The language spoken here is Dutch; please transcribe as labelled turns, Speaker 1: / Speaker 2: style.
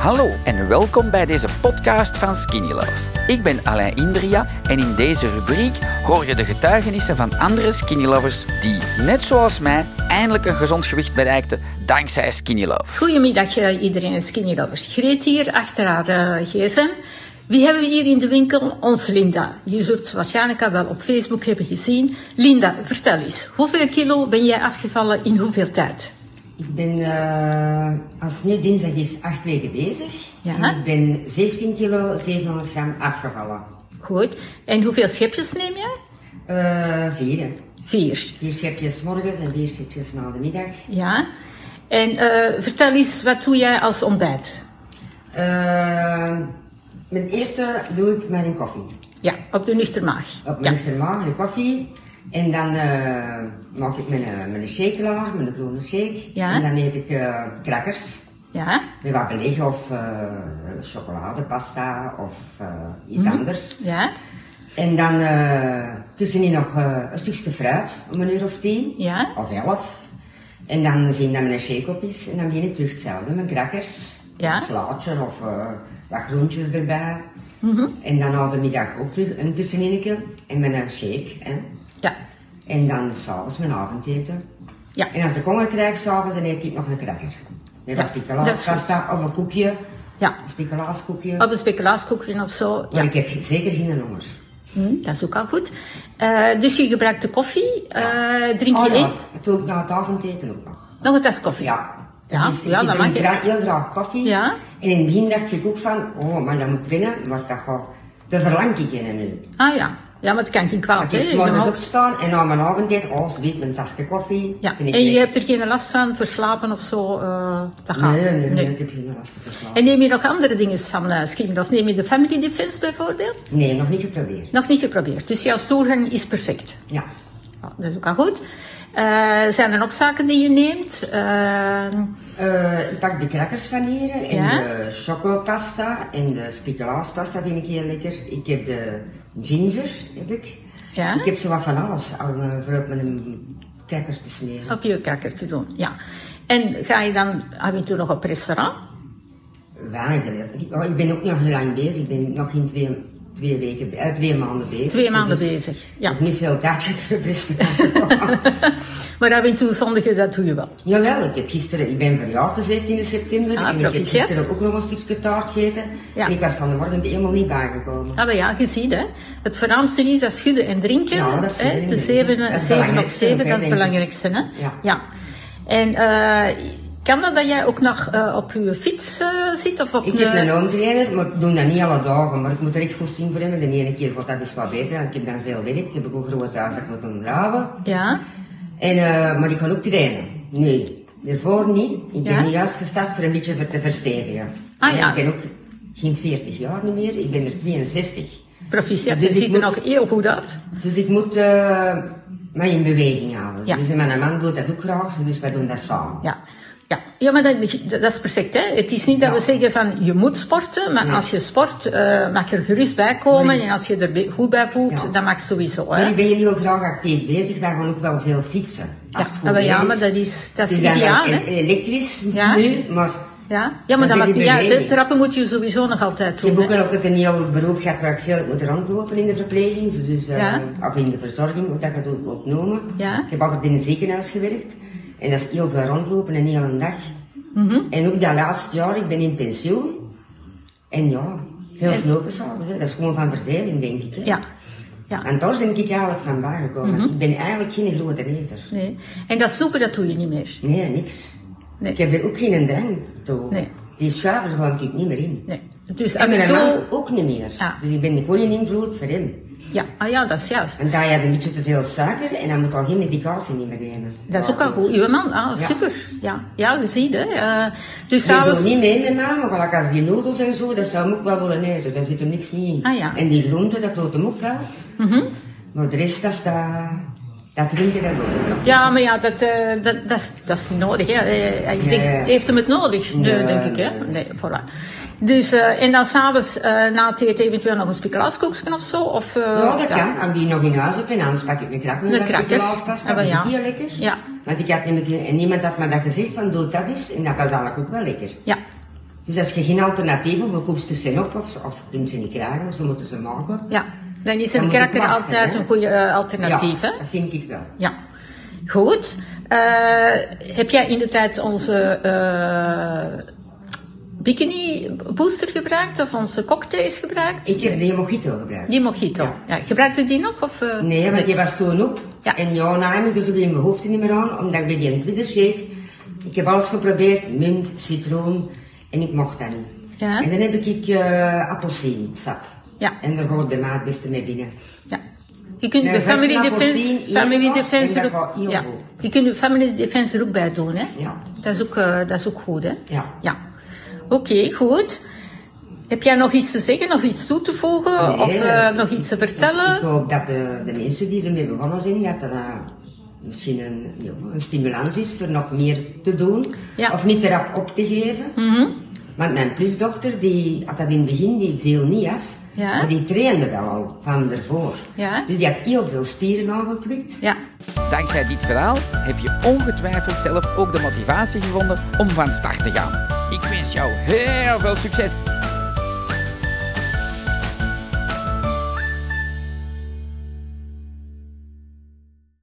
Speaker 1: Hallo en welkom bij deze podcast van Skinny Love. Ik ben Alain Indria en in deze rubriek hoor je de getuigenissen van andere Skinny Lovers die, net zoals mij, eindelijk een gezond gewicht bereikten dankzij Skinny Love.
Speaker 2: Goedemiddag uh, iedereen, Skinny Lovers. Greet hier achter haar uh, gsm. Wie hebben we hier in de winkel? Ons Linda. Je zult ze waarschijnlijk wel op Facebook hebben gezien. Linda, vertel eens, hoeveel kilo ben jij afgevallen in hoeveel tijd?
Speaker 3: Ik ben, uh, als nu dinsdag is, acht weken bezig.
Speaker 2: Ja.
Speaker 3: En ik ben 17 kilo, 700 gram afgevallen.
Speaker 2: Goed. En hoeveel schepjes neem jij?
Speaker 3: Uh, vier.
Speaker 2: Vier.
Speaker 3: Vier schepjes morgens en vier schepjes na de middag.
Speaker 2: Ja. En uh, vertel eens, wat doe jij als ontbijt?
Speaker 3: Uh, mijn eerste doe ik met een koffie.
Speaker 2: Ja, op de nuchter maag.
Speaker 3: Op mijn
Speaker 2: ja.
Speaker 3: ja. maag een koffie. En dan uh, maak ik mijn, uh, mijn shake mijn groene shake.
Speaker 2: Ja.
Speaker 3: En dan eet ik uh, crackers.
Speaker 2: Ja.
Speaker 3: Met wat beleg of chocoladepasta of iets
Speaker 2: Mhm.
Speaker 3: anders.
Speaker 2: Ja.
Speaker 3: En dan tussenin nog een stukje fruit, om een uur of tien.
Speaker 2: Ja.
Speaker 3: Of elf. En dan zien dat mijn shake op is. En dan begin ik terug hetzelfde met crackers.
Speaker 2: Ja.
Speaker 3: Een slaatje of wat groentjes erbij.
Speaker 2: Mhm.
Speaker 3: En dan na de middag ook terug een tussenineke en met een shake. Hè.
Speaker 2: Ja.
Speaker 3: En dan s'avonds mijn avondeten.
Speaker 2: Ja.
Speaker 3: En als ik honger krijg s'avonds, dan eet ik nog een cracker. Met
Speaker 2: Ja, dat
Speaker 3: speculaaspasta of een koekje.
Speaker 2: Ja.
Speaker 3: Een speculaaskoekje.
Speaker 2: Op een speculaaskoekje of zo.
Speaker 3: Maar
Speaker 2: Ja.
Speaker 3: ik heb zeker geen honger.
Speaker 2: Hm, dat is ook al goed. Uh, dus je gebruikt de koffie. Uh, drink je
Speaker 3: Oh
Speaker 2: één?
Speaker 3: ja, dat doe ik na het avondeten ook nog.
Speaker 2: Nog een tas koffie?
Speaker 3: Ja.
Speaker 2: Ja,
Speaker 3: Dus
Speaker 2: ja,
Speaker 3: ik
Speaker 2: dat mag je.
Speaker 3: heel graag koffie.
Speaker 2: Ja.
Speaker 3: En in het begin dacht ik ook van, oh, maar dat moet winnen. Maar dat gaat, daar verlang ik in nu.
Speaker 2: Ah ja. Ja, maar het kan geen kwaad,
Speaker 3: ik
Speaker 2: mag-
Speaker 3: opstaan en na mijn avondeten, oh, zweet mijn tasje koffie.
Speaker 2: Ja, en je hebt er geen last van, verslapen of zo, uh, dat gaat.
Speaker 3: Nee, nee, nee, ik heb geen last van te slapen.
Speaker 2: En neem je nog andere dingen van uh? Of neem je de Family Defense bijvoorbeeld?
Speaker 3: Nee, nog niet geprobeerd.
Speaker 2: Nog niet geprobeerd. Dus jouw stoelgang is perfect.
Speaker 3: Ja.
Speaker 2: Ja, dat is ook al goed. Uh, zijn er nog zaken die je neemt? Uh,
Speaker 3: Uh, ik pak de crackers van hier en
Speaker 2: Ja?
Speaker 3: de chocopasta en de speculaaspasta vind ik heel lekker. Ik heb de ginger, heb ik.
Speaker 2: Ja?
Speaker 3: Ik heb zo wat van alles al uh, voor op mijn crackers te smeren.
Speaker 2: op je krakker te doen, ja. En ga je dan af en toe nog op restaurant?
Speaker 3: Weinig. Oh, ik ben ook nog heel lang bezig. Ik ben nog in twee, twee, weken, uh, twee maanden bezig.
Speaker 2: Twee maanden
Speaker 3: Dus
Speaker 2: bezig,
Speaker 3: Ik
Speaker 2: ja.
Speaker 3: heb niet veel tijd voor restaurant.
Speaker 2: Maar af en toe zondigen, dat doe je wel.
Speaker 3: Jawel, ik heb gisteren, ik ben verjaard de 17 september
Speaker 2: Ah,
Speaker 3: en ik heb gisteren ook nog een stukje taart gegeten.
Speaker 2: Ja.
Speaker 3: En ik was van de morgen helemaal niet bijgekomen.
Speaker 2: Ah, maar ja, je ziet hè. Het voornaamste is dat schudden en drinken.
Speaker 3: Ja, dat is
Speaker 2: hè? De
Speaker 3: drinken.
Speaker 2: zeven,
Speaker 3: Dat is het
Speaker 2: zeven op
Speaker 3: belangrijkste
Speaker 2: zeven,
Speaker 3: ook, hè,
Speaker 2: dat is het
Speaker 3: ik.
Speaker 2: belangrijkste. Hè?
Speaker 3: Ja.
Speaker 2: En eh, kan dat dat jij ook nog uh, op je fiets uh, zit? Of op
Speaker 3: Ik heb een hometrainer, maar ik doe dat niet alle dagen. Maar ik moet er echt goed zien voor hebben. De ene keer wordt dat is wat beter, want ik heb dan veel werk. Ik heb ook een groot huis dat ik moet onderhouden.
Speaker 2: Ja,
Speaker 3: En, uh, maar ik ga ook trainen. Nee, daarvoor niet. Ik ben
Speaker 2: Ja?
Speaker 3: nu juist gestart voor een beetje te verstevigen.
Speaker 2: Ah, ja.
Speaker 3: Ik ben ook geen 40 jaar niet meer, ik ben er 62.
Speaker 2: proficiat.
Speaker 3: Dus
Speaker 2: je ziet er nog heel goed uit.
Speaker 3: Dus ik moet mij in beweging houden.
Speaker 2: Ja.
Speaker 3: Dus mijn man doet dat ook graag, dus wij doen dat samen.
Speaker 2: Ja. Ja, ja maar dat, dat is perfect. Hè? Het is niet dat we zeggen van je moet sporten, maar
Speaker 3: Nee.
Speaker 2: als je sport uh, mag er gerust bij komen
Speaker 3: Nee.
Speaker 2: en als je er goed bij voelt,
Speaker 3: Ja.
Speaker 2: dat mag sowieso.
Speaker 3: Maar
Speaker 2: Hè?
Speaker 3: ik ben hier heel graag actief bezig, wij gaan ook wel veel fietsen. Als
Speaker 2: Ja, maar ja, maar dat is, dat is
Speaker 3: dan
Speaker 2: ideaal. Hè?
Speaker 3: elektrisch
Speaker 2: Ja.
Speaker 3: nu, maar
Speaker 2: Ja, ja maar dat
Speaker 3: Dan
Speaker 2: maakt niet uit.
Speaker 3: beweging.
Speaker 2: Trappen moet je sowieso nog altijd
Speaker 3: ik
Speaker 2: doen.
Speaker 3: heb ook altijd een heel beroep gehad waar ik veel moeten rondlopen in de verpleging, dus,
Speaker 2: Ja.
Speaker 3: of in de verzorging, hoe dat je het ook wilt noemen.
Speaker 2: Ja.
Speaker 3: Ik heb altijd in een ziekenhuis gewerkt en dat is heel veel rondlopen, een hele dag.
Speaker 2: Mhm.
Speaker 3: En ook dat laatste jaar, ik ben in pensioen. En ja, veel
Speaker 2: En-
Speaker 3: slopen s'avonds, dat is gewoon van verveling, denk ik. Hè.
Speaker 2: Ja. ja.
Speaker 3: En daar ben ik eigenlijk van bijgekomen.
Speaker 2: Mhm.
Speaker 3: Ik ben eigenlijk geen grote eter.
Speaker 2: Nee. En dat soepen, dat doe je niet meer.
Speaker 3: Nee, niks.
Speaker 2: Nee.
Speaker 3: Ik heb er ook geen drang toe.
Speaker 2: Nee.
Speaker 3: Die schuiven gewoon ik niet meer in.
Speaker 2: Nee. Dus
Speaker 3: En mijn
Speaker 2: toe...
Speaker 3: ook niet meer.
Speaker 2: Ja.
Speaker 3: Dus ik ben een goede invloed voor hem.
Speaker 2: Ja, ah, ja, dat is juist.
Speaker 3: En daar heb je een beetje te veel suiker en dan moet al geen medicatie niet meer nemen.
Speaker 2: Dat is ook al goed. Uw man, ah,
Speaker 3: Ja.
Speaker 2: super. Ja, ja je ziet hè. Eh, dus s'avonds...
Speaker 3: niet mee met maar gelijk als die noedels en zo, dat zou hem ook wel willen eten. Daar zit er niks meer in.
Speaker 2: Ah, ja.
Speaker 3: En die groenten, dat doet hem ook wel.
Speaker 2: Mhm.
Speaker 3: Maar de rest, dat is dat, dat drinken, dat.
Speaker 2: Ja, maar ja, dat, eh, dat, dat, is, dat is niet nodig. Hè. Eh, Ik denk, heeft hem het nodig,
Speaker 3: Nee,
Speaker 2: Nee, denk ik. Hè?
Speaker 3: nee.
Speaker 2: Voilà. Dus, eh, en dan s'avonds uh, na het eten eventueel nog een speculaaskoekje of zo? Of, uh,
Speaker 3: Ja, dat kan. Als die nog in huis heb en anders pak ik een krakker.
Speaker 2: Een krakker.
Speaker 3: pasta.
Speaker 2: Ah,
Speaker 3: Dat is
Speaker 2: ja.
Speaker 3: heel lekker.
Speaker 2: Ja.
Speaker 3: Want ik had en niemand had me dat gezegd van doe dat eens. En dat was eigenlijk ook wel lekker.
Speaker 2: Ja.
Speaker 3: Dus als je geen alternatieven voor koekjes zijn op, of, of kunt ze niet krijgen, of ze moeten ze maken.
Speaker 2: Ja, dan is een krakker altijd een goede eh, alternatief, hè?
Speaker 3: Ja, dat vind ik wel.
Speaker 2: Ja. Goed. Eh, heb jij in de tijd onze eh, bikini booster gebruikt of onze cocktails gebruikt?
Speaker 3: Ik heb de mojito gebruikt.
Speaker 2: Die mojito.
Speaker 3: Ja.
Speaker 2: Ja. Gebruikte die nog? Of,
Speaker 3: Nee, want die was toen op.
Speaker 2: Ja.
Speaker 3: En ja, nou heb ik dus ook in mijn hoofd niet meer aan, omdat ik bij die tweede shake, ik heb alles geprobeerd, munt, citroen, en ik mocht dat niet.
Speaker 2: Ja.
Speaker 3: En dan heb ik uh, appelsiensap.
Speaker 2: Ja.
Speaker 3: En daar gaat bij mij het beste mee binnen.
Speaker 2: Ja. Je kunt de Family Defense, family defense er ook, ja. Je kunt de Family Defense er ook bij doen, hè?
Speaker 3: Ja.
Speaker 2: Dat is ook, eh, dat is ook goed, hè?
Speaker 3: Ja.
Speaker 2: Ja. Oké, goed. Heb jij nog iets te zeggen of iets toe te voegen?
Speaker 3: Nee,
Speaker 2: of eh, nog iets te vertellen?
Speaker 3: Ik hoop dat de, de mensen die ermee begonnen zijn, dat dat eh, misschien een, een stimulans is voor nog meer te doen.
Speaker 2: Ja.
Speaker 3: Of niet erop op te geven. Want mijn plusdochter, die had dat in het begin, die viel niet af.
Speaker 2: Ja.
Speaker 3: Maar die trainde wel al van ervoor.
Speaker 2: Ja.
Speaker 3: Dus die had heel veel stieren aangekwikt.
Speaker 2: Ja.
Speaker 1: Dankzij dit verhaal heb je ongetwijfeld zelf ook de motivatie gevonden om van start te gaan. Ik wens jou heel veel succes!